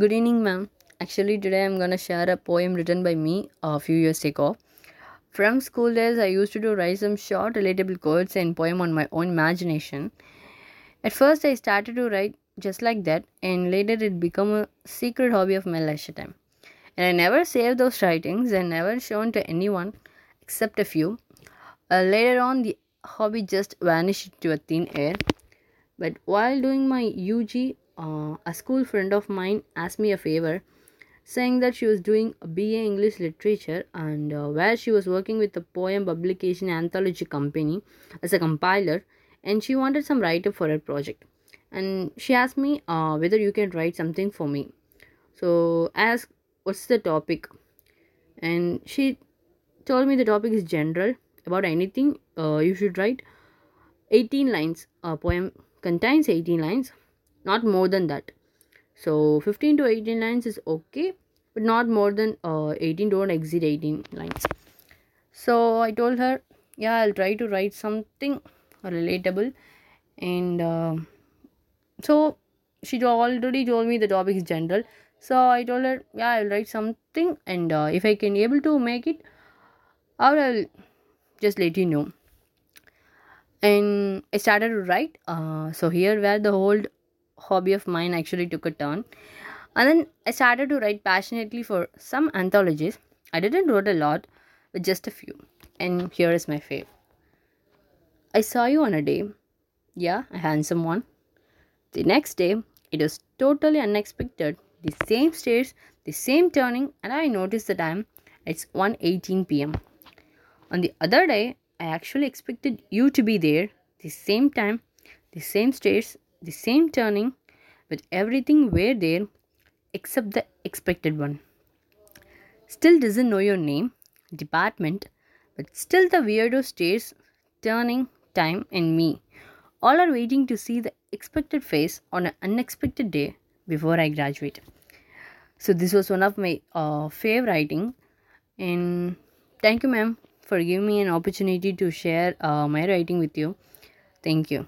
Good evening, ma'am. Actually, today I'm gonna share a poem written by me a few years ago. From school days, I used to do write some short, relatable quotes and poem on my own imagination. At first, I started to write just like that, and later it became a secret hobby of my leisure time. And I never saved those writings and never shown to anyone except a few. Uh, later on, the hobby just vanished into a thin air. But while doing my UG, uh, a school friend of mine asked me a favor, saying that she was doing a BA English Literature and uh, where she was working with a poem publication anthology company as a compiler, and she wanted some writer for her project. And she asked me uh, whether you can write something for me. So I asked, "What's the topic?" And she told me the topic is general about anything uh, you should write 18 lines a poem contains 18 lines not more than that. So 15 to 18 lines is okay but not more than uh, 18 don't exceed 18 lines. So i told her yeah i'll try to write something relatable. And uh, so she already told me the topic is general. So i told her yeah i'll write something and uh, if i can able to make it i will just let you know. And i started to write uh, so here where the whole hobby of mine actually took a turn. And then i started to write passionately for some anthologies. I didn't write a lot but just a few. And here is my fave. I saw you on a day. Yeah a handsome one. The next day it was totally unexpected. The same stairs the same turning and i noticed the time. It's 1:18 p.m on the other day, I actually expected you to be there, the same time, the same stairs, the same turning, with everything were there except the expected one. Still doesn't know your name, department, but still the weirdo stairs, turning, time, and me. All are waiting to see the expected face on an unexpected day before I graduate. So this was one of my uh, favorite writing, and thank you, ma'am, for giving me an opportunity to share uh, my writing with you. Thank you.